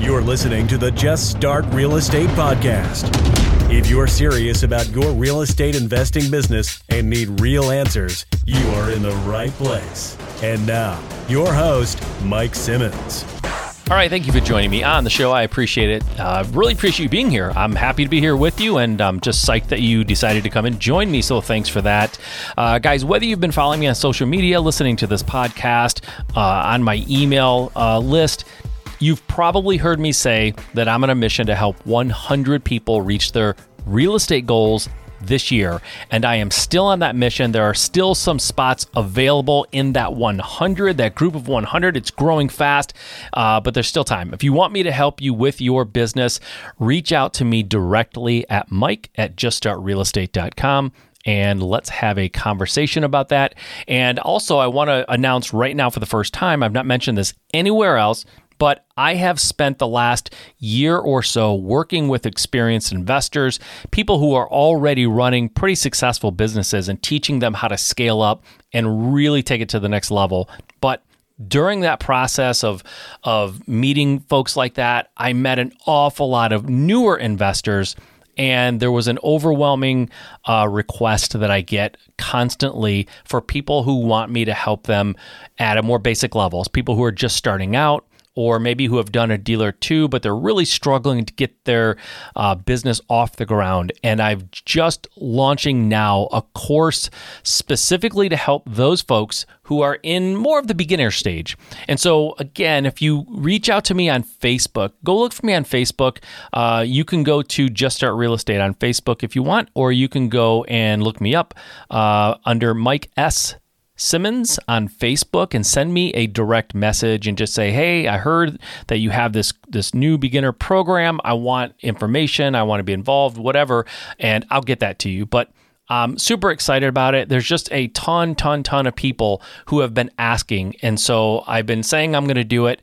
You're listening to the Just Start Real Estate Podcast. If you're serious about your real estate investing business and need real answers, you are in the right place. And now, your host, Mike Simmons. All right, thank you for joining me on the show. I appreciate it. Uh, really appreciate you being here. I'm happy to be here with you, and I'm just psyched that you decided to come and join me. So thanks for that, uh, guys. Whether you've been following me on social media, listening to this podcast, uh, on my email uh, list, you've probably heard me say that I'm on a mission to help 100 people reach their real estate goals this year. And I am still on that mission. There are still some spots available in that 100, that group of 100. It's growing fast, uh, but there's still time. If you want me to help you with your business, reach out to me directly at mike at juststartrealestate.com and let's have a conversation about that. And also, I want to announce right now for the first time, I've not mentioned this anywhere else, but I have spent the last year or so working with experienced investors, people who are already running pretty successful businesses and teaching them how to scale up and really take it to the next level. But during that process of of meeting folks like that, I met an awful lot of newer investors and there was an overwhelming uh, request that I get constantly for people who want me to help them at a more basic levels, people who are just starting out, or maybe who have done a deal or two, but they're really struggling to get their uh, business off the ground. And I've just launching now a course specifically to help those folks who are in more of the beginner stage. And so, again, if you reach out to me on Facebook, go look for me on Facebook. Uh, you can go to Just Start Real Estate on Facebook if you want, or you can go and look me up uh, under Mike S. Simmons on Facebook and send me a direct message and just say, "Hey, I heard that you have this this new beginner program. I want information. I want to be involved, whatever." And I'll get that to you. But I'm super excited about it. There's just a ton, ton, ton of people who have been asking. And so I've been saying I'm going to do it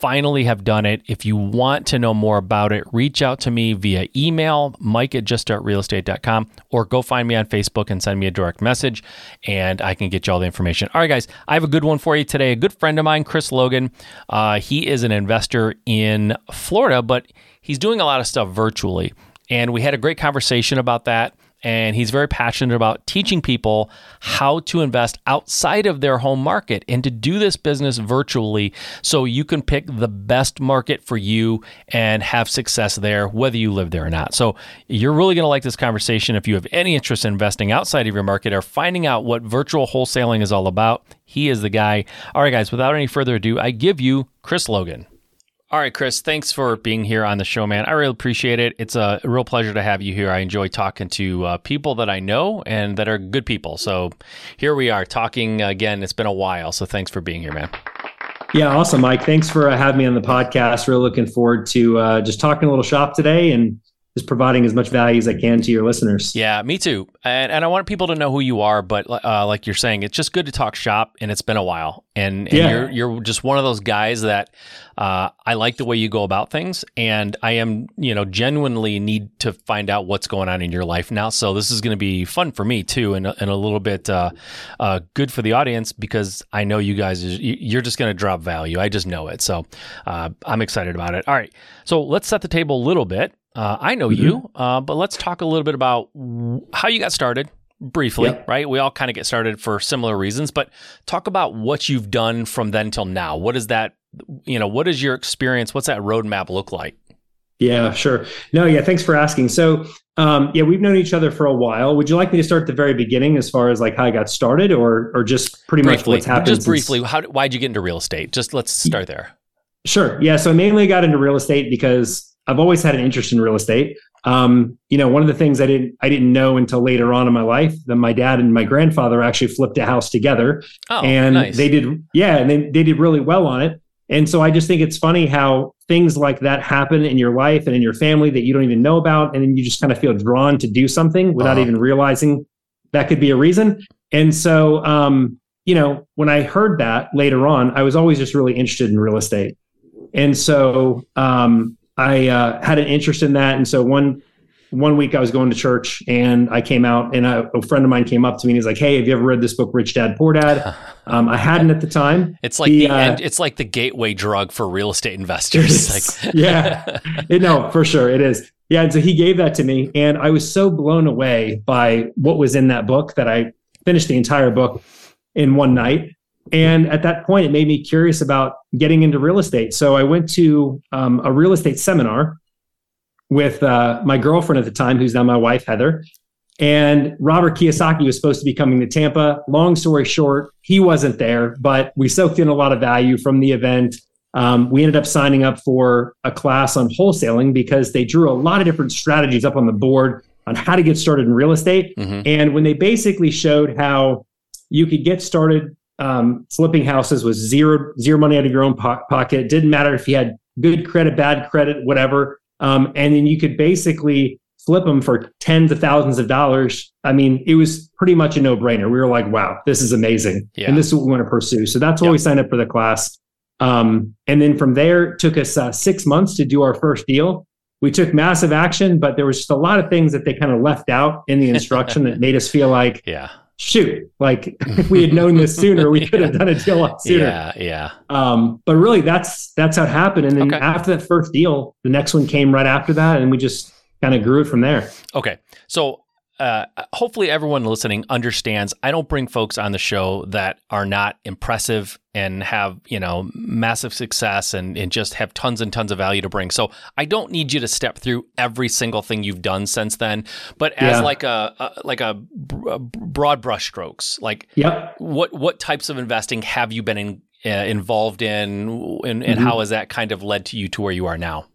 finally have done it. If you want to know more about it, reach out to me via email, mike at juststartrealestate.com, or go find me on Facebook and send me a direct message, and I can get you all the information. All right, guys, I have a good one for you today. A good friend of mine, Chris Logan, uh, he is an investor in Florida, but he's doing a lot of stuff virtually. And we had a great conversation about that and he's very passionate about teaching people how to invest outside of their home market and to do this business virtually so you can pick the best market for you and have success there whether you live there or not. So you're really going to like this conversation if you have any interest in investing outside of your market or finding out what virtual wholesaling is all about. He is the guy. All right guys, without any further ado, I give you Chris Logan. All right, Chris, thanks for being here on the show, man. I really appreciate it. It's a real pleasure to have you here. I enjoy talking to uh, people that I know and that are good people. So here we are talking again. It's been a while. So thanks for being here, man. Yeah, awesome, Mike. Thanks for uh, having me on the podcast. Really looking forward to uh, just talking a little shop today and just providing as much value as I can to your listeners. Yeah, me too. And, and I want people to know who you are, but uh, like you're saying, it's just good to talk shop, and it's been a while. And, and yeah. you're you're just one of those guys that uh, I like the way you go about things, and I am you know genuinely need to find out what's going on in your life now. So this is going to be fun for me too, and, and a little bit uh, uh good for the audience because I know you guys you're just going to drop value. I just know it. So uh, I'm excited about it. All right, so let's set the table a little bit. Uh, I know mm-hmm. you, uh, but let's talk a little bit about how you got started briefly, yep. right? We all kind of get started for similar reasons, but talk about what you've done from then till now. What is that, you know, what is your experience? What's that roadmap look like? Yeah, sure. No, yeah, thanks for asking. So, um, yeah, we've known each other for a while. Would you like me to start at the very beginning as far as like how I got started or or just pretty briefly, much what's happened? Just briefly, how why'd you get into real estate? Just let's start there. Sure. Yeah, so mainly, I mainly got into real estate because I've always had an interest in real estate. Um, you know, one of the things I didn't I didn't know until later on in my life that my dad and my grandfather actually flipped a house together, oh, and nice. they did yeah, and they they did really well on it. And so I just think it's funny how things like that happen in your life and in your family that you don't even know about, and then you just kind of feel drawn to do something without uh-huh. even realizing that could be a reason. And so, um, you know, when I heard that later on, I was always just really interested in real estate. And so, um, I uh, had an interest in that, and so one one week I was going to church and I came out and a, a, friend of mine came up to me and he's like, Hey, have you ever read this book, Rich Dad, Poor Dad? Um, I hadn't at the time. It's like the, the uh, it's like the gateway drug for real estate investors. like, yeah, it, no, for sure. It is. Yeah. And so he gave that to me and I was so blown away by what was in that book that I finished the entire book in one night. And at that point, it made me curious about getting into real estate. So I went to um, a real estate seminar with uh, my girlfriend at the time, who's now my wife, Heather. And Robert Kiyosaki was supposed to be coming to Tampa. Long story short, he wasn't there, but we soaked in a lot of value from the event. Um, we ended up signing up for a class on wholesaling because they drew a lot of different strategies up on the board on how to get started in real estate. Mm-hmm. And when they basically showed how you could get started um, flipping houses with zero zero money out of your own po- pocket, it didn't matter if you had good credit, bad credit, whatever. Um, and then you could basically flip them for tens of thousands of dollars. I mean, it was pretty much a no brainer. We were like, wow, this is amazing. Yeah. And this is what we want to pursue. So that's why we signed up for the class. Um, and then from there, took us uh, six months to do our first deal. We took massive action, but there was just a lot of things that they kind of left out in the instruction that made us feel like, yeah, shoot, like if we had known this sooner, we could have done a deal a lot sooner. Yeah, yeah. Um, but really, that's that's how it happened. And then okay. after that first deal, the next one came right after that, and we just kind of grew it from there. Okay, so uh, hopefully everyone listening understands I don't bring folks on the show that are not impressive and have, you know, massive success and, and just have tons and tons of value to bring. So I don't need you to step through every single thing you've done since then, but as yeah. like a, a, like a, broad brush strokes, like yep. what what types of investing have you been in, uh, involved in and, and mm-hmm. how has that kind of led to you to where you are now?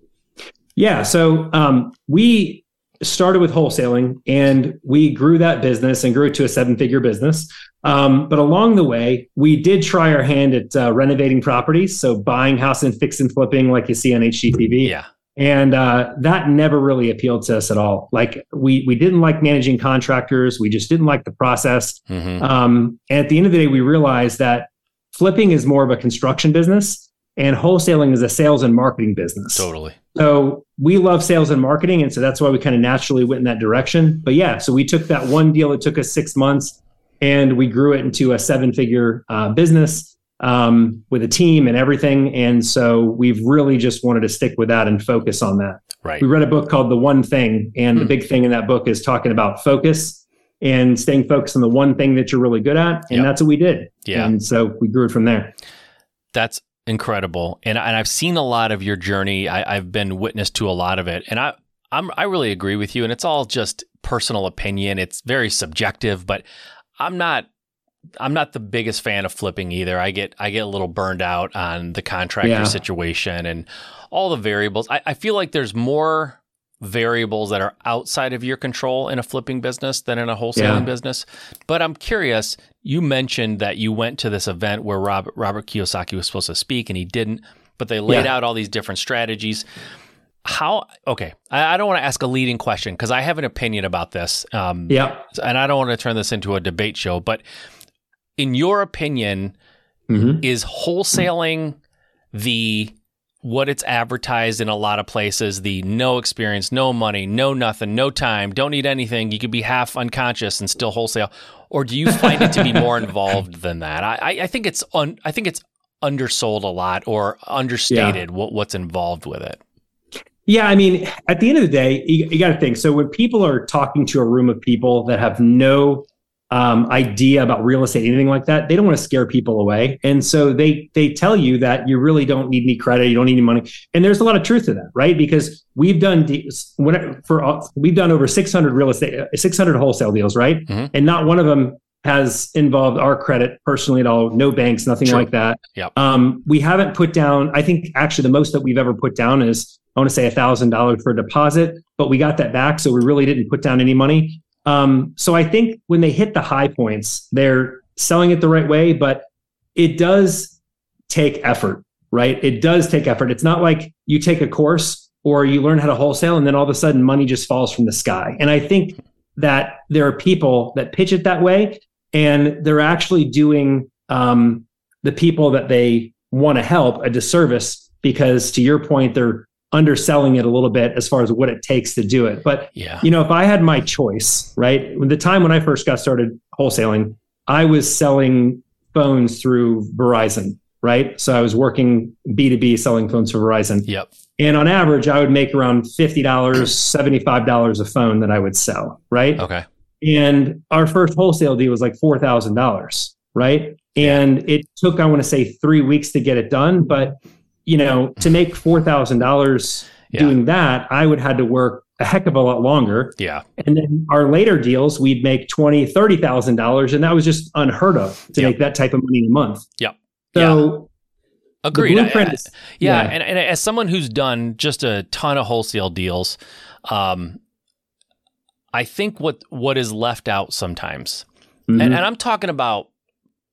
Yeah, so um, we started with wholesaling and we grew that business and grew it to a seven figure business. Um, but along the way, we did try our hand at uh, renovating properties. So buying house and fix and flipping like you see on HGTV. Yeah. And uh, that never really appealed to us at all. Like we we didn't like managing contractors. We just didn't like the process. Mm-hmm. Um, and at the end of the day, we realized that flipping is more of a construction business, and wholesaling is a sales and marketing business. Totally. So we love sales and marketing. And so that's why we kind of naturally went in that direction. But yeah, so we took that one deal, it took us six months and we grew it into a seven figure uh, business um, with a team and everything. And so we've really just wanted to stick with that and focus on that. Right. We read a book called The One Thing. And mm. the hmm. big thing in that book is talking about focus and staying focused on the one thing that you're really good at. And yep. that's what we did. Yeah. And so we grew it from there. That's incredible, and and I've seen a lot of your journey. I, have been witness to a lot of it, and I I'm, I really agree with you. And it's all just personal opinion. It's very subjective, but I'm not I'm not the biggest fan of flipping either. I get I get a little burned out on the contractor yeah. situation and all the variables. I, I feel like there's more variables that are outside of your control in a flipping business than in a wholesaling yeah. business. But I'm curious, you mentioned that you went to this event where Robert, Robert Kiyosaki was supposed to speak and he didn't, but they laid yeah. out all these different strategies. How, okay, I, I don't want to ask a leading question because I have an opinion about this. Um, yeah. And I don't want to turn this into a debate show, but in your opinion, mm-hmm. is wholesaling the what it's advertised in a lot of places the no experience, no money, no nothing, no time, don't need anything. You could be half unconscious and still wholesale. Or do you find it to be more involved than that? I, I think it's un, I think it's undersold a lot or understated yeah. what, what's involved with it. Yeah, I mean, at the end of the day, you, you got to think. So when people are talking to a room of people that have no um, idea about real estate, anything like that, they don't want to scare people away, and so they they tell you that you really don't need any credit, you don't need any money, and there's a lot of truth to that, right? Because we've done when for we've done over 600 real estate, 600 wholesale deals, right? Mm-hmm. And not one of them has involved our credit personally at all. No banks, nothing like that. Yep. Um, we haven't put down. I think actually the most that we've ever put down is I want to say a thousand dollars for a deposit, but we got that back, so we really didn't put down any money. Um, so I think when they hit the high points, they're selling it the right way, but it does take effort, right? It does take effort. It's not like you take a course or you learn how to wholesale and then all of a sudden money just falls from the sky. And I think that there are people that pitch it that way and they're actually doing um, the people that they want to help a disservice because to your point, they're underselling it a little bit as far as what it takes to do it. But Yeah. you know, if I had my choice, right? The time when I first got started wholesaling, I was selling phones through Verizon, right? So I was working B2B selling phones for Verizon. Yep. And on average, I would make around $50, $75 a phone that I would sell, right? Okay. And our first wholesale deal was like $4,000, right? And it took, I want to say, three weeks to get it done. But, you know, to make $4,000 doing that, I would had to work a heck of a lot longer. Yeah. And then our later deals, we'd make twenty, thirty thousand dollars, and that was just unheard of to Yep. make that type of money in a month. Yep. So Agreed. the I- I- is- yeah, yeah. And, and as someone who's done just a ton of wholesale deals, um, I think what what is left out sometimes, Mhm. and, and I'm talking about.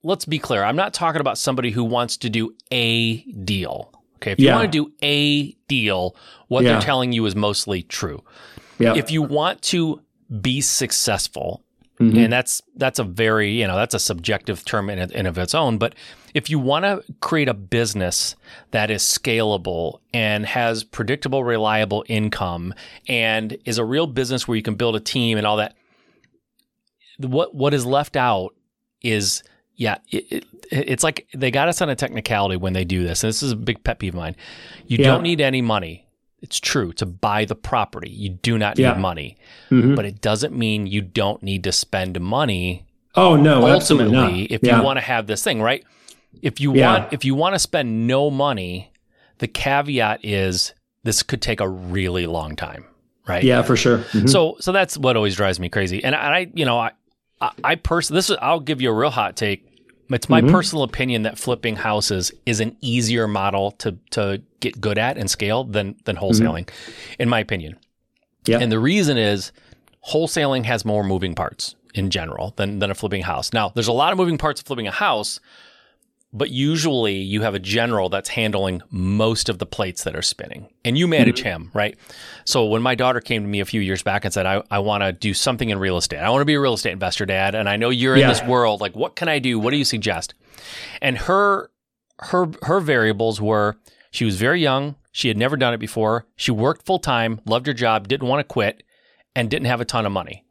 Let's be clear. I'm not talking about somebody who wants to do a deal. Okay, if you Yeah. want to do a deal, what Yeah. they're telling you is mostly true. yeah. If you want to be successful, Mhm. and that's that's a very you know that's a subjective term in, in of its own but if you want to create a business that is scalable and has predictable reliable income and is a real business where you can build a team and all that what what is left out is yeah it, it, it's like they got us on a technicality when they do this and this is a big pet peeve of mine you Yeah. don't need any money it's true to buy the property you do not need Yeah. money Mhm. but it doesn't mean you don't need to spend money oh no, absolutely ultimately if yeah. you want to have this thing right if you want if you want to spend no money the caveat is this could take a really long time right yeah, for sure. Mhm. so so that's what always drives me crazy and i you know i i, I personally this is i'll give you a real hot take it's my Mhm. personal opinion that flipping houses is an easier model to to get good at and scale than than wholesaling in my opinion Yeah. and the reason is wholesaling has more moving parts in general than, than a flipping house. Now, there's a lot of moving parts of flipping a house, but usually you have a general that's handling most of the plates that are spinning and you manage mm-hmm. him, right? So when my daughter came to me a few years back and said, I, I want to do something in real estate, I want to be a real estate investor, dad. And I know you're in this world. Like, what can I do? What do you suggest? And her, her, her variables were she was very young. She had never done it before. She worked full time, loved her job, didn't want to quit, and didn't have a ton of money.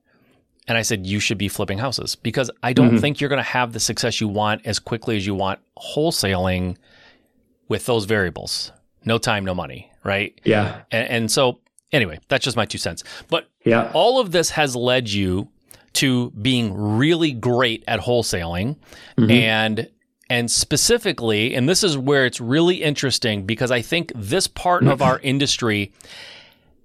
And I said, You should be flipping houses because I don't Mhm. think you're going to have the success you want as quickly as you want wholesaling with those variables. No time, no money, right? yeah, And, and so, anyway, that's just my two cents. But yeah, all of this has led you to being really great at wholesaling Mhm. and and specifically and this is where it's really interesting because i think this part of our industry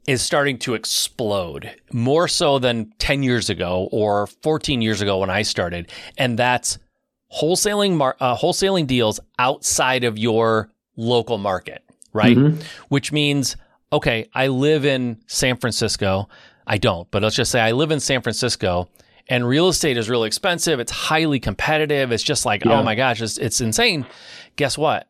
is starting to explode more so than 10 years ago or 14 years ago when i started. And that's wholesaling mar- uh, wholesaling deals outside of your local market right? Mhm. which means okay i live in san francisco. I don't but let's just say i live in san francisco and real estate is really expensive. It's highly competitive. It's just like Yeah. oh my gosh it's, it's insane. Guess what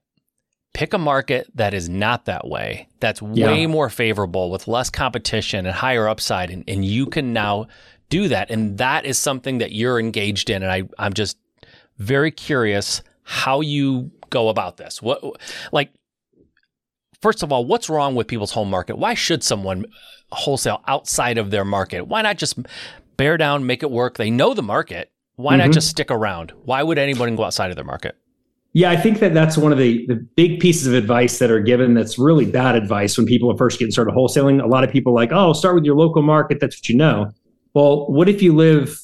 pick a market that is not that way that's way Yeah. more favorable with less competition and higher upside and, and you can now do that. And that is something that you're engaged in and I, i'm just very curious how you go about this. What like first of all what's wrong with people's home market? Why should someone wholesale outside of their market? Why not just bear down make it work? They know the market. Why not Mhm. just stick around? Why would anyone go outside of their market Yeah, I think that that's one of the, the big pieces of advice that are given that's really bad advice when people are first getting started wholesaling. A lot of people are like, oh, start with your local market. That's what you know. Well, what if you live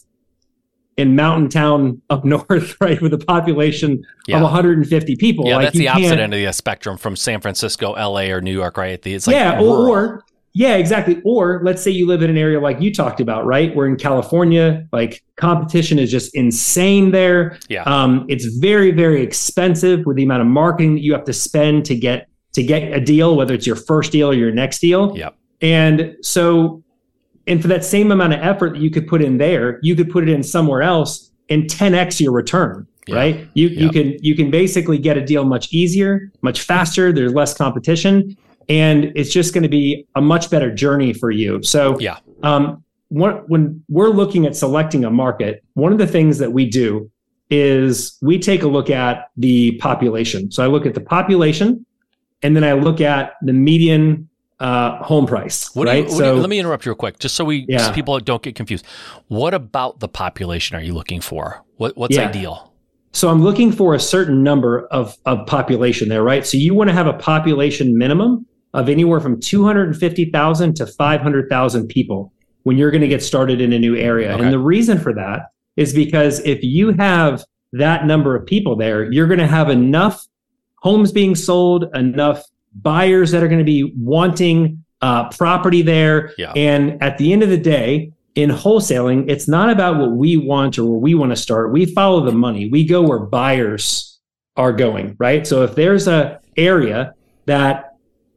in mountain town up north, right, with a population Yeah. of 150 people? yeah Like, that's the opposite end of the spectrum from san francisco la or new york right it's like yeah, rural. or, or yeah, exactly. Or let's say you live in an area like you talked about, right? Where in California, like competition is just insane there. Yeah. Um, it's very, very expensive with the amount of marketing that you have to spend to get to get a deal, whether it's your first deal or your next deal. Yep. And so, and for that same amount of effort that you could put in there, you could put it in somewhere else and 10x your return. Yeah. Right. You you can you can basically get a deal much easier, much faster. There's less competition, and it's just going to be a much better journey for you. So Yeah. um, when we're looking at selecting a market, one of the things that we do is we take a look at the population. So I look at the population, and then I look at the median uh, home price. What right. you, do you- let me interrupt you real quick, just so we Yeah. so people don't get confused. What about the population are you looking for? What what's Yeah. ideal? So I'm looking for a certain number of, of population there, right? So you want to have a population minimum of anywhere from 250,000 to 500,000 people when you're going to get started in a new area. Okay. And the reason for that is because if you have that number of people there, you're going to have enough homes being sold, enough buyers that are going to be wanting uh, property there. Yeah. And at the end of the day, in wholesaling, it's not about what we want or where we want to start. We follow the money. We go where buyers are going, right? So if there's a area that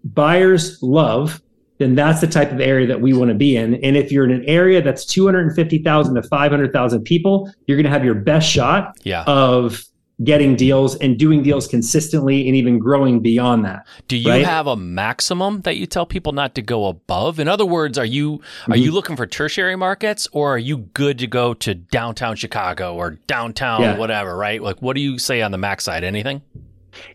buyers love, then that's the type of area that we want to be in. And if you're in an area that's 250,000 to 500,000 people, you're going to have your best shot Yeah. of getting deals and doing deals consistently and even growing beyond that. Do you right? have a maximum that you tell people not to go above? In other words, are you are Mm-hmm. you looking for tertiary markets or are you good to go to downtown Chicago or downtown Yeah. whatever, right? Like what do you say on the max side? Anything?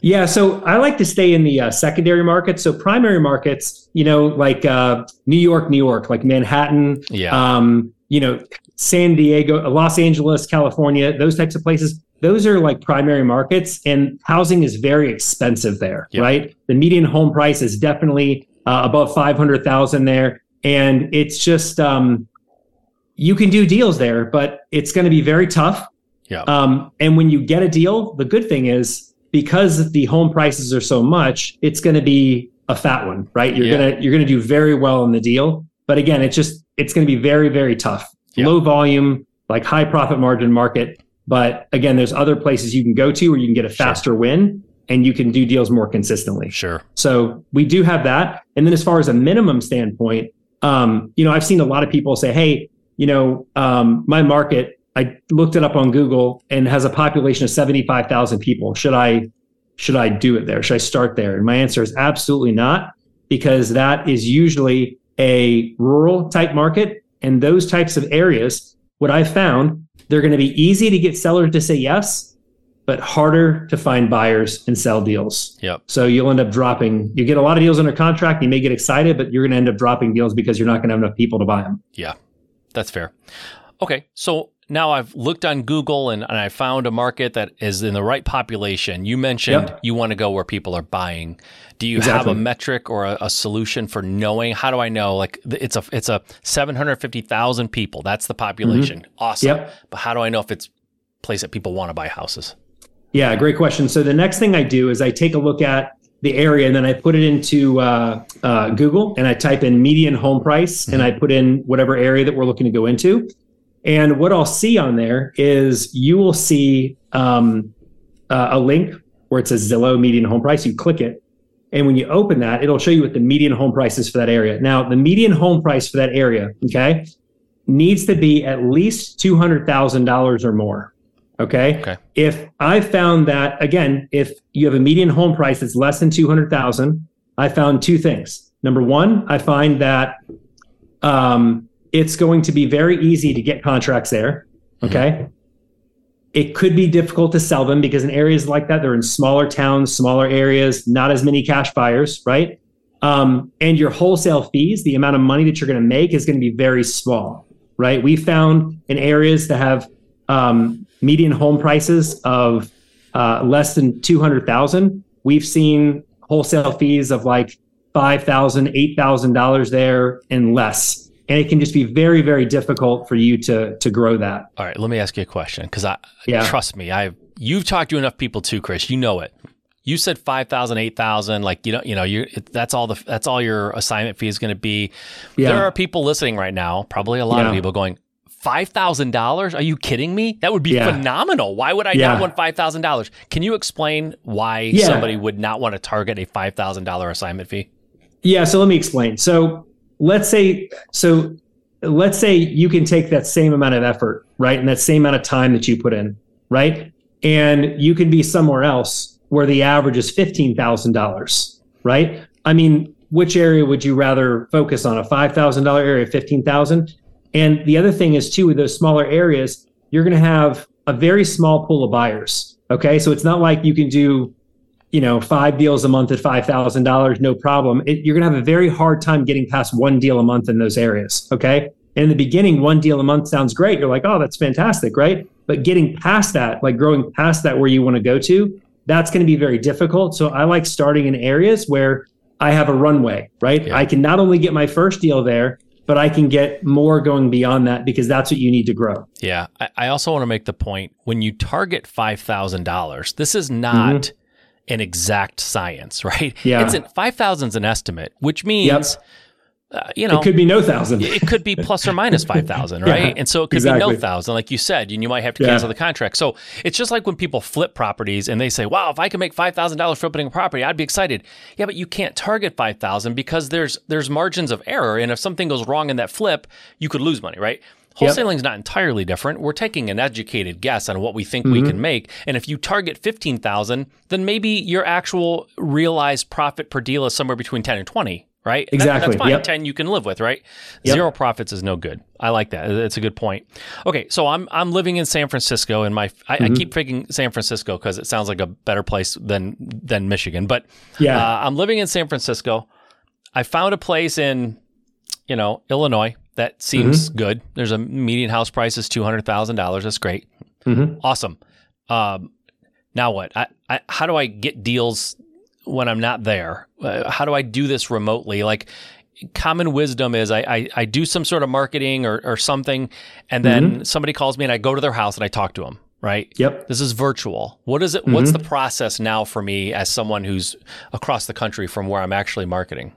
Yeah, so I like to stay in the uh, secondary markets. So primary markets, you know, like uh, New York, New York, like Manhattan, Yeah. um, you know, San Diego, Los Angeles, California, those types of places. Those are like primary markets, and housing is very expensive there, Yeah. right? The median home price is definitely uh, above five hundred thousand there, and it's just um, you can do deals there, but it's going to be very tough. Yeah. Um, and when you get a deal, the good thing is because the home prices are so much, it's going to be a fat one, right? You're Yeah. gonna you're gonna do very well in the deal. But again, it's just it's going to be very very tough. Yeah. Low volume, like high profit margin market. But again, there's other places you can go to where you can get a Sure. faster win and you can do deals more consistently. Sure. So we do have that. And then as far as a minimum standpoint, um, you know, I've seen a lot of people say, hey, you know, um, my market, I looked it up on Google and has a population of 75,000 people. Should I, should I do it there? Should I start there? And my answer is absolutely not, because that is usually a rural type market. And those types of areas, what I've found, they're going to be easy to get sellers to say yes, but harder to find buyers and sell deals. Yep. So you'll end up dropping. You get a lot of deals under contract. You may get excited, but you're going to end up dropping deals because you're not going to have enough people to buy them. Yeah, that's fair. Okay, so now I've looked on Google and, and I found a market that is in the right population. You mentioned Yep. you want to go where people are buying. Do you Exactly. have a metric or a, a solution for knowing? How do I know? Like it's a it's a seven hundred fifty thousand people. That's the population. Awesome. Mm-hmm. Yep. But how do I know if it's a place that people want to buy houses? Yeah, great question. So the next thing I do is I take a look at the area and then I put it into uh, uh, Google and I type in median home price and I put in whatever area that we're looking to go into. And what I'll see on there is you will see um, uh, a link where it says Zillow median home price. You click it. And when you open that, it'll show you what the median home price is for that area. Now, the median home price for that area, okay, needs to be at least $200,000 or more. Okay. Okay. If I found that, again, if you have a median home price that's less than 200,000, I found two things. Number one, I find that um, it's going to be very easy to get contracts there. Okay. It could be difficult to sell them because in areas like that, they're in smaller towns, smaller areas, not as many cash buyers, right? Um, and your wholesale fees, the amount of money that you're going to make is going to be very small, right? We found in areas that have um, median home prices of uh, less than 200,000, we've seen wholesale fees of like $5,000, $8,000 there and less. And it can just be very, very difficult for you to to grow that. All right, let me ask you a question because I Yeah. trust me. I you've talked to enough people too, Chris. You know it. You said 5,000, 8,000, like you know, you know, you that's all the that's all your assignment fee is going to be. Yeah. There are people listening right now, probably a lot of people going, $5,000? Are you kidding me? That would be Yeah. phenomenal. Why would I Yeah. not want $5,000? Can you explain why Yeah. somebody would not want to target a $5,000 assignment fee? Yeah, so let me explain. So let's say so let's say you can take that same amount of effort, right? And that same amount of time that you put in, right? And you can be somewhere else where the average is $15,000, right? I mean, which area would you rather focus on? A $5,000 area, 15,000? And the other thing is too with those smaller areas, you're going to have a very small pool of buyers, okay? So it's not like you can do you know, five deals a month at $5,000, no problem. It, you're going to have a very hard time getting past one deal a month in those areas. Okay. And in the beginning, one deal a month sounds great. You're like, oh, that's fantastic. Right. But getting past that, like growing past that where you want to go to, that's going to be very difficult. So I like starting in areas where I have a runway, right? Yeah. I can not only get my first deal there, but I can get more going beyond that because that's what you need to grow. Yeah. I, I also want to make the point when you target $5,000, this is not. Mm-hmm an exact science, right? Yeah. It's an, 5,000 is an estimate, which means yep. Uh, you know, it could be no thousand. it could be plus or minus five thousand, right? yeah, and so it could exactly. be no thousand, like you said, and you might have to cancel yeah. the contract. So it's just like when people flip properties and they say, "Wow, if I can make five thousand dollars flipping a property, I'd be excited." Yeah, but you can't target five thousand because there's there's margins of error, and if something goes wrong in that flip, you could lose money, right? Wholesaling is not entirely different. We're taking an educated guess on what we think mm-hmm. we can make. And if you target 15,000, then maybe your actual realized profit per deal is somewhere between 10 and 20, right? Exactly. That, that's fine. Yep. 10 you can live with, right? Yep. Zero profits is no good. I like that. It's a good point. Okay, so I'm I'm living in San Francisco and my I, mm-hmm. I keep picking San Francisco because it sounds like a better place than than Michigan. But yeah, uh, I'm living in San Francisco. I found a place in you know Illinois that seems mm-hmm. good. There's a median house price is two hundred thousand dollars. That's great. Mm-hmm. Awesome. Um, now what? I, I, how do I get deals when I'm not there? Uh, how do I do this remotely? Like common wisdom is I, I, I do some sort of marketing or, or something, and then mm-hmm. somebody calls me and I go to their house and I talk to them. Right. Yep. This is virtual. What is it? What's mm-hmm. the process now for me as someone who's across the country from where I'm actually marketing?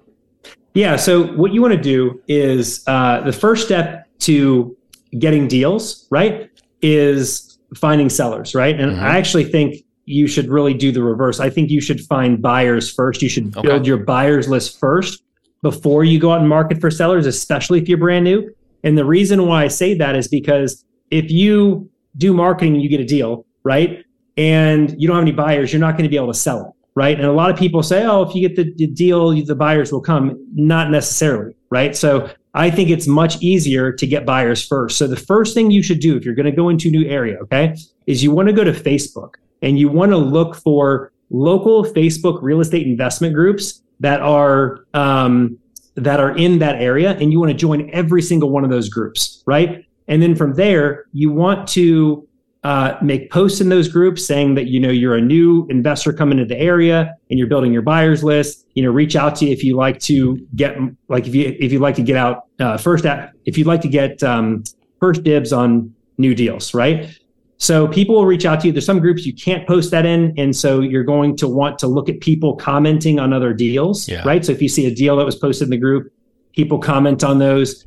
Yeah. So what you want to do is uh, the first step to getting deals, right, is finding sellers, right? And mm-hmm. I actually think you should really do the reverse. I think you should find buyers first. You should okay. build your buyers list first before you go out and market for sellers, especially if you're brand new. And the reason why I say that is because if you do marketing and you get a deal, right? And you don't have any buyers, you're not going to be able to sell it, right? And a lot of people say, oh, if you get the, the deal, the buyers will come. Not necessarily, right? So I think it's much easier to get buyers first. So the first thing you should do if you're going to go into a new area, okay, is you want to go to Facebook and you want to look for local Facebook real estate investment groups that are um, that are in that area, and you want to join every single one of those groups, right? And then from there, you want to uh, make posts in those groups saying that you know you're a new investor coming to the area and you're building your buyers list. You know, reach out to you if you like to get like if you if you'd like to get out uh, first at if you'd like to get um, first dibs on new deals, right? So people will reach out to you. There's some groups you can't post that in. And so you're going to want to look at people commenting on other deals, yeah. right? So if you see a deal that was posted in the group, people comment on those,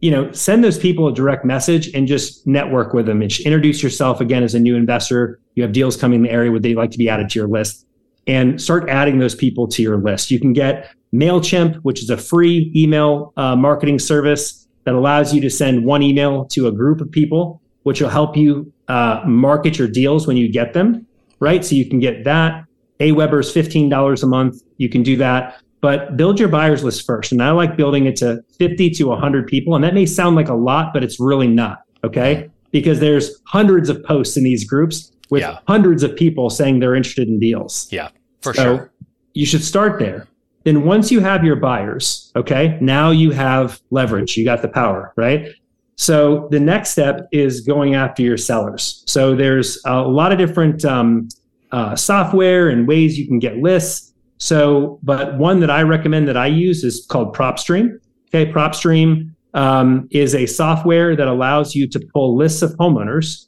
you know, send those people a direct message and just network with them introduce yourself again as a new investor. You have deals coming in the area would they like to be added to your list and start adding those people to your list. You can get MailChimp, which is a free email uh, marketing service that allows you to send one email to a group of people, which will help you uh, market your deals when you get them, right? So you can get that. AWeber's $15 a month. You can do that, but build your buyers list first. And I like building it to 50 to 100 people. And that may sound like a lot, but it's really not. Okay. Because there's hundreds of posts in these groups with yeah. hundreds of people saying they're interested in deals. Yeah, for so sure. You should start there. Then once you have your buyers, okay, now you have leverage. You got the power, right? So the next step is going after your sellers. So there's a lot of different um, uh, software and ways you can get lists. So, but one that I recommend that I use is called PropStream. Okay, PropStream um, is a software that allows you to pull lists of homeowners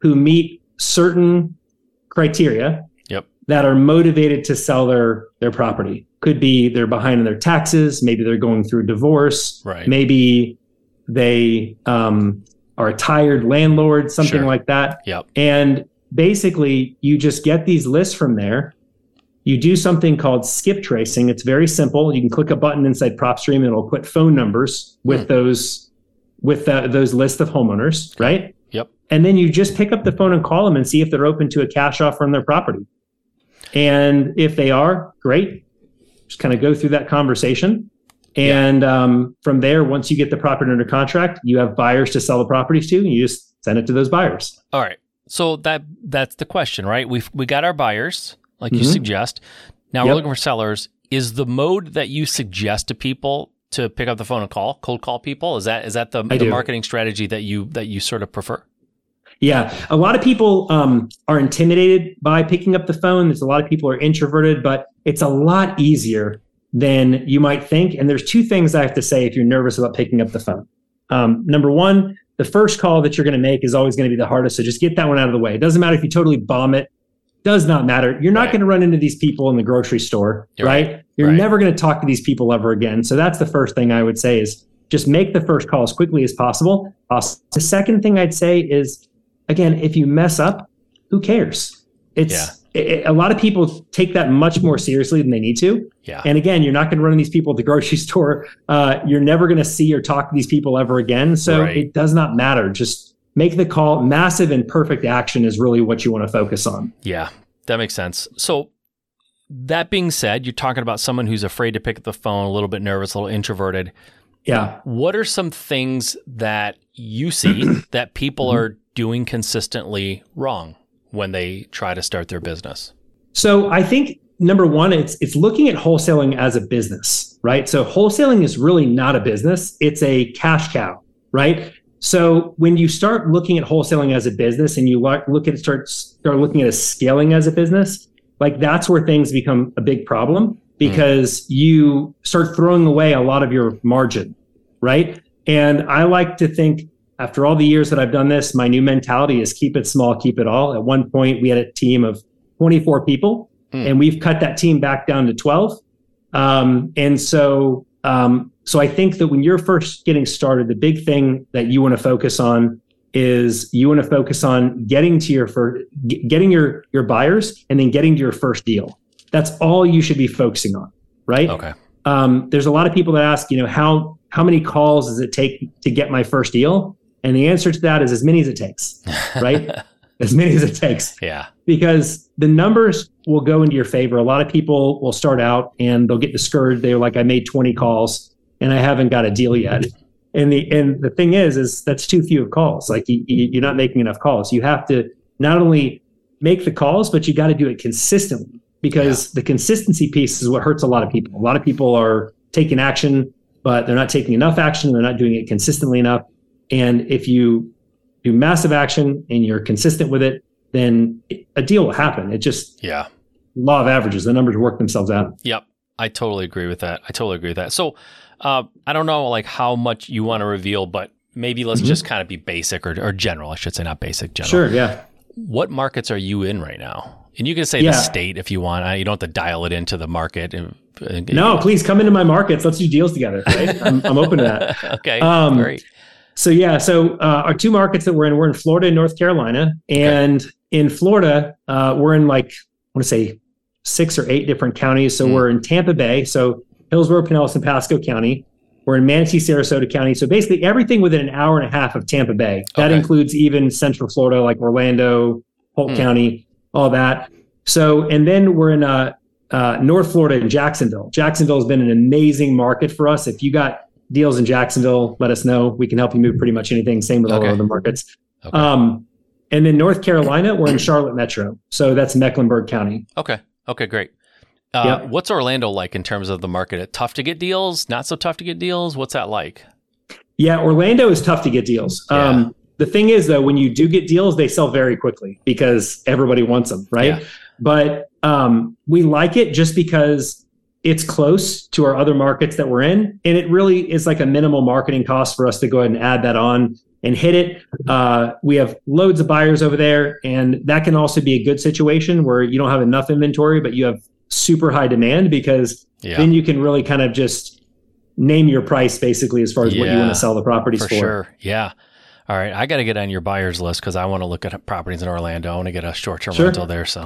who meet certain criteria yep. that are motivated to sell their their property. Could be they're behind in their taxes, maybe they're going through divorce, right. maybe they um, are a tired landlord, something sure. like that. Yep. And basically, you just get these lists from there. You do something called skip tracing. It's very simple. You can click a button inside PropStream, and it'll put phone numbers with hmm. those with the, those lists of homeowners, right? Yep. And then you just pick up the phone and call them and see if they're open to a cash offer on their property. And if they are, great. Just kind of go through that conversation. And yeah. um, from there, once you get the property under contract, you have buyers to sell the properties to, and you just send it to those buyers. All right. So that that's the question, right? We've we got our buyers. Like you Mhm. suggest. Now we're looking for sellers. Is the mode that you suggest to people to pick up the phone and call, cold call people? Is that is that the, the marketing strategy that you that you sort of prefer? Yeah, a lot of people um, are intimidated by picking up the phone. There's a lot of people are introverted, but it's a lot easier than you might think. And there's two things I have to say if you're nervous about picking up the phone. Um, number one, the first call that you're going to make is always going to be the hardest. So just get that one out of the way. It doesn't matter if you totally bomb it. Does not matter. You're not Right. going to run into these people in the grocery store, You're right? You're Right. never going to talk to these people ever again. So that's the first thing I would say is just make the first call as quickly as possible. Uh, the second thing I'd say is, again, if you mess up, who cares? It's a lot of people take that much more seriously than they need to. Yeah. And again, you're not going to run into these people at the grocery store. Uh, you're never going to see or talk to these people ever again. So Right. it does not matter. Just make the call. Massive and perfect action is really what you want to focus on. Yeah, that makes sense. So, that being said, you're talking about someone who's afraid to pick up the phone, a little bit nervous, a little introverted. Yeah. What are some things that you see that people Mm-hmm. are doing consistently wrong when they try to start their business? So I think number one, it's it's looking at wholesaling as a business, right? So wholesaling is really not a business; it's a cash cow, right? So when you start looking at wholesaling as a business and you look at start start looking at a scaling as a business, like that's where things become a big problem because you start throwing away a lot of your margin, right? And I like to think after all the years that I've done this, my new mentality is keep it small, keep it all. At one point, we had a team of 24 people, Hmm. and we've cut that team back down to 12. Um, and so, um, so I think that when you're first getting started, the big thing that you want to focus on is you want to focus on getting to your first, getting your your buyers, and then getting to your first deal. That's all you should be focusing on, right? Okay. um, there's a lot of people that ask, you know, how how many calls does it take to get my first deal? And the answer to that is as many as it takes, right? as many as it takes, Yeah. because the numbers will go into your favor. A lot of people will start out and they'll get discouraged. They're like, I made 20 calls and I haven't got a deal yet. And the and the thing is, is that's too few of calls. Like you, you- you're not making enough calls. You have to not only make the calls, but you got to do it consistently because the consistency piece is what hurts a lot of people. A lot of people are taking action, but they're not taking enough action. They're not doing it consistently enough. And if you do massive action and you're consistent with it, then a deal will happen. It just Yeah. law of averages. The numbers work themselves out. Yep. I totally agree with that. I totally agree with that. So, uh, I don't know like how much you want to reveal, but maybe let's Mhm. just kind of be basic or, or general. I should say not basic, general. Sure. Yeah. What markets are you in right now? And you can say Yeah. the state if you want. You don't have to dial it into the market. No, please come into my markets. Let's do deals together. Right? I'm, I'm open to that. okay. Um, great. So yeah, so uh, our two markets that we're in, we're in Florida and North Carolina, and in Florida, uh, we're in like I want to say six or eight different counties. So Mm. we're in Tampa Bay, so Hillsborough, Pinellas, and Pasco County. We're in Manatee, Sarasota County. So basically everything within an hour and a half of Tampa Bay. That Okay. includes even Central Florida, like Orlando, Polk Mm. County, all that. So and then we're in uh, uh, North Florida in Jacksonville. Jacksonville has been an amazing market for us. If you got deals in Jacksonville, let us know. We can help you move pretty much anything. Same with all Okay. our other markets. Okay. Um, and then North Carolina, we're in Charlotte Metro. So that's Mecklenburg County. okay. Okay. Great. Uh, Yep. What's Orlando like in terms of the market? Tough to get deals? Not so tough to get deals? What's that like? Yeah, Orlando is tough to get deals. Yeah. Um, the thing is, though, when you do get deals, they sell very quickly because everybody wants them, right? Yeah. But um, we like it just because it's close to our other markets that we're in. And it really is like a minimal marketing cost for us to go ahead and add that on and hit it. Uh, we have loads of buyers over there. And that can also be a good situation where you don't have enough inventory, but you have super high demand because Yeah. then you can really kind of just name your price basically as far as what you want to sell the properties for for. sure. Yeah. All right. I got to get on your buyers list because I want to look at properties in Orlando. I want to get a short term Sure. rental there. So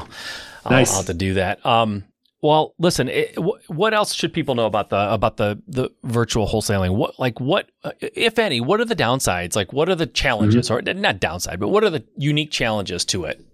I'll, Nice. I'll have to do that. Um, well, listen. It, wh- what else should people know about the about the the virtual wholesaling? What like what, uh, if any? What are the downsides? Like, what are the challenges, Mm-hmm. or not downside, but what are the unique challenges to it?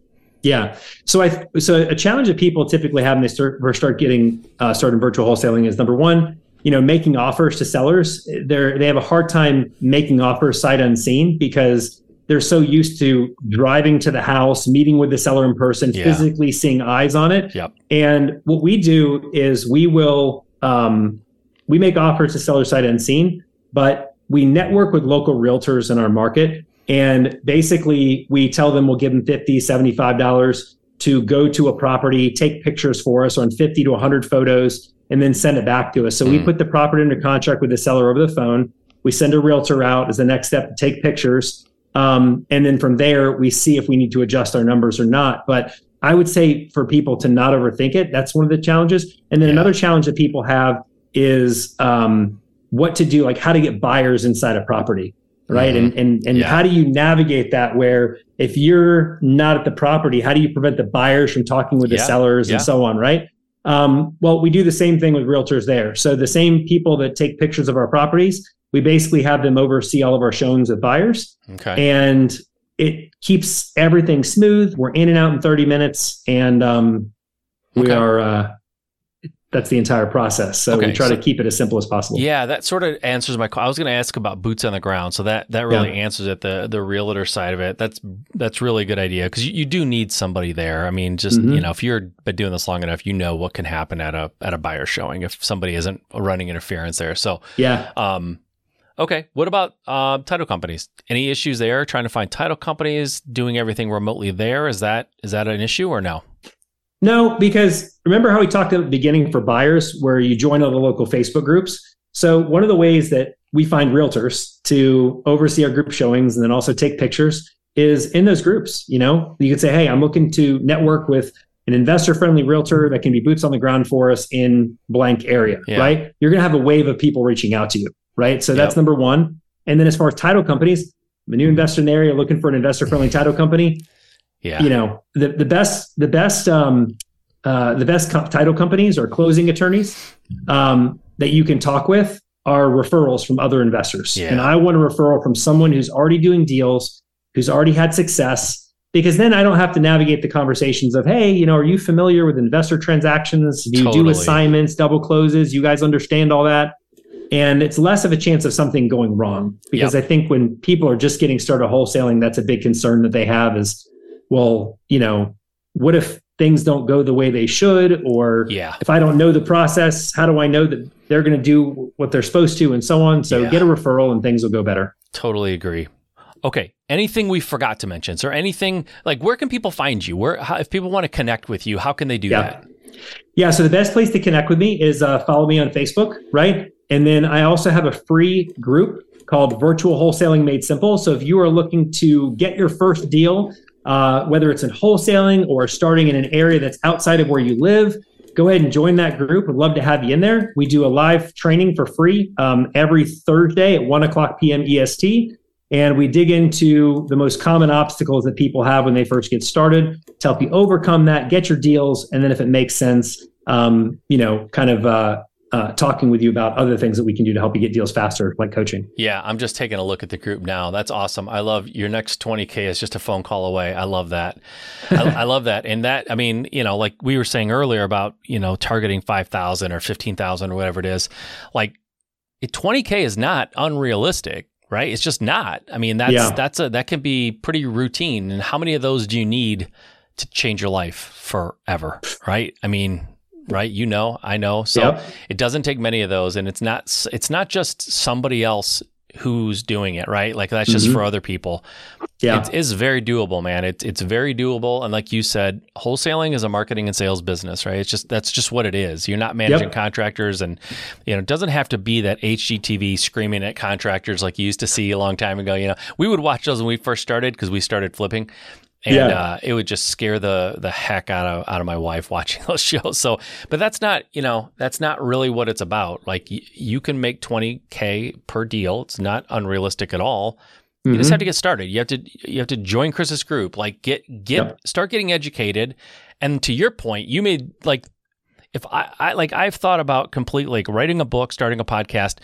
Yeah. So I so a challenge that people typically have when they start start getting uh, started in virtual wholesaling is number one, you know, making offers to sellers. They're they have a hard time making offers sight unseen because they're so used to driving to the house, meeting with the seller in person, Yeah. physically seeing eyes on it. Yep. And what we do is we will um, we make offers to seller side unseen, but we network with local realtors in our market. And basically we tell them we'll give them 50, 75 dollars to go to a property, take pictures for us on 50 to 100 photos, and then send it back to us. So we Mm. put the property under contract with the seller over the phone. We send a realtor out as the next step to take pictures. Um, and then from there, we see if we need to adjust our numbers or not. But I would say for people to not overthink it, that's one of the challenges. And then Yeah. another challenge that people have is um, what to do, like how to get buyers inside a property, right? Mhm. And and and Yeah. how do you navigate that? Where if you're not at the property, how do you prevent the buyers from talking with the Yeah. sellers Yeah. and so on, right? Um, well, we do the same thing with realtors there. So the same people that take pictures of our properties, we basically have them oversee all of our showings with buyers Okay. and it keeps everything smooth. We're in and out in 30 minutes, and um, we Okay. are. Uh, that's the entire process. So Okay, we try so- to keep it as simple as possible. Yeah, that sort of answers my. I was going to ask about boots on the ground, so that that really answers it. The the realtor side of it. That's that's really a good idea because you, you do need somebody there. I mean, just Mhm. you know, if you're been doing this long enough, you know what can happen at a at a buyer showing if somebody isn't running interference there. So, Yeah. um, okay, what about uh, title companies? Any issues there? Trying to find title companies doing everything remotely there is that is that an issue or no? No, because remember how we talked at the beginning for buyers, where you join all the local Facebook groups. So one of the ways that we find realtors to oversee our group showings and then also take pictures is in those groups. You know, you could say, "Hey, I'm looking to network with an investor-friendly realtor that can be boots on the ground for us in blank area." Yeah. Right? You're going to have a wave of people reaching out to you. Right? So that's Yep. number one. And then as far as title companies, I'm a new investor in the area looking for an investor-friendly title company Yeah, you know the the best the best um uh the best co- title companies or closing attorneys um that you can talk with are referrals from other investors. Yeah. and i want a referral from someone who's already doing deals who's already had success because then i don't have to navigate the conversations of hey you know are you familiar with investor transactions? Do you Totally. do assignments double closes? You guys understand all that? And it's less of a chance of something going wrong because I think when people are just getting started wholesaling, that's a big concern that they have is, well, you know, what if things don't go the way they should, or yeah. if I don't know the process, how do I know that they're going to do what they're supposed to, and so on. So Yeah. get a referral, and things will go better. Totally agree. Okay. Anything we forgot to mention? So anything like where can people find you? Where how, if people want to connect with you, how can they do Yeah. that? Yeah. So the best place to connect with me is uh, follow me on Facebook, right? And then I also have a free group called Virtual Wholesaling Made Simple. So if you are looking to get your first deal, uh, whether it's in wholesaling or starting in an area that's outside of where you live, go ahead and join that group. We'd love to have you in there. We do a live training for free um, every Thursday at 1 o'clock p.m. EST. And we dig into the most common obstacles that people have when they first get started to help you overcome that, get your deals, and then if it makes sense, um, you know, kind of uh, uh, talking with you about other things that we can do to help you get deals faster, like coaching. Yeah, I'm just taking a look at the group now. That's awesome. I love your next 20K is just a phone call away. I love that. I, I love that. And that, I mean, you know, like we were saying earlier about, you know, targeting 5,000 or 15,000 or whatever it is. Like 20K is not unrealistic, right? It's just not. I mean, that's, Yeah. that's a, that can be pretty routine. And how many of those do you need to change your life forever, right? I mean, right? You know, I know. So Yep. it doesn't take many of those and it's not it's not just somebody else who's doing it right like that's just Mhm. for other people Yeah. it is very doable man it's it's very doable and like you said wholesaling is a marketing and sales business right it's just that's just what it is you're not managing Yep. contractors and you know it doesn't have to be that HGTV screaming at contractors like you used to see a long time ago you know we would watch those when we first started because we started flipping and Yeah. uh, it would just scare the the heck out of out of my wife watching those shows. So, but that's not you know that's not really what it's about. Like y- you can make twenty k per deal. It's not unrealistic at all. You just Mhm. have to get started. You have to you have to join Chris's group. Like get get start getting educated. And to your point, you made like if I, I like I've thought about completely like writing a book, starting a podcast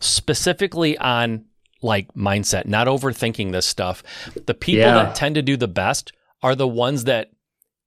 specifically on like mindset, not overthinking this stuff. The people Yeah. that tend to do the best are the ones that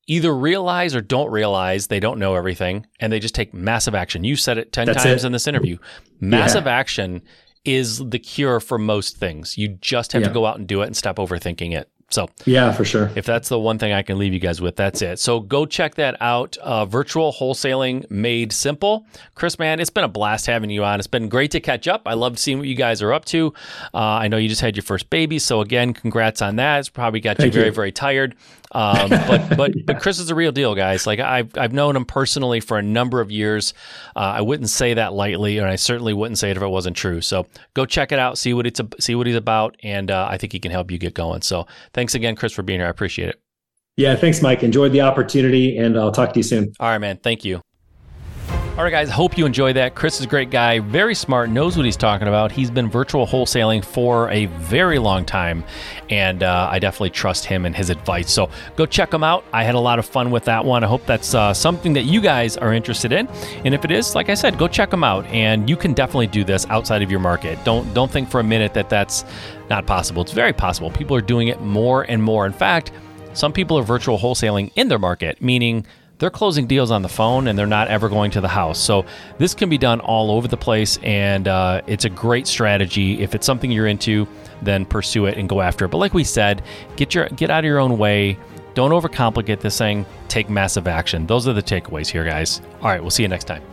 either realize or don't realize they don't know everything and they just take massive action. You said it 10 That's times it. in this interview. Massive action is the cure for most things. You just have Yeah. to go out and do it and stop overthinking it. So, Yeah, for sure. if that's the one thing I can leave you guys with, that's it. So go check that out. Uh, virtual wholesaling made simple. Chris, man, it's been a blast having you on. It's been great to catch up. I love seeing what you guys are up to. Uh, I know you just had your first baby, so again, congrats on that. It's probably got Thank you very, you. very tired. Um, but but but Chris is a real deal, guys. Like I've I've known him personally for a number of years. Uh, I wouldn't say that lightly, and I certainly wouldn't say it if it wasn't true. So go check it out, see what it's see what he's about, and uh, I think he can help you get going. So thanks again, Chris, for being here. I appreciate it. Yeah, thanks, Mike. Enjoyed the opportunity, and I'll talk to you soon. All right, man. Thank you. All right, guys. Hope you enjoy that. Chris is a great guy, very smart, knows what he's talking about. He's been virtual wholesaling for a very long time, and uh, I definitely trust him and his advice. So go check him out. I had a lot of fun with that one. I hope that's uh, something that you guys are interested in, and if it is, like I said, go check him out. And you can definitely do this outside of your market. Don't don't think for a minute that that's not possible. It's very possible. People are doing it more and more. In fact, some people are virtual wholesaling in their market, meaning they're closing deals on the phone and they're not ever going to the house. So this can be done all over the place, and uh, it's a great strategy. If it's something you're into, then pursue it and go after it. But like we said, get your get out of your own way. Don't overcomplicate this thing. Take massive action. Those are the takeaways here, guys. All right, we'll see you next time.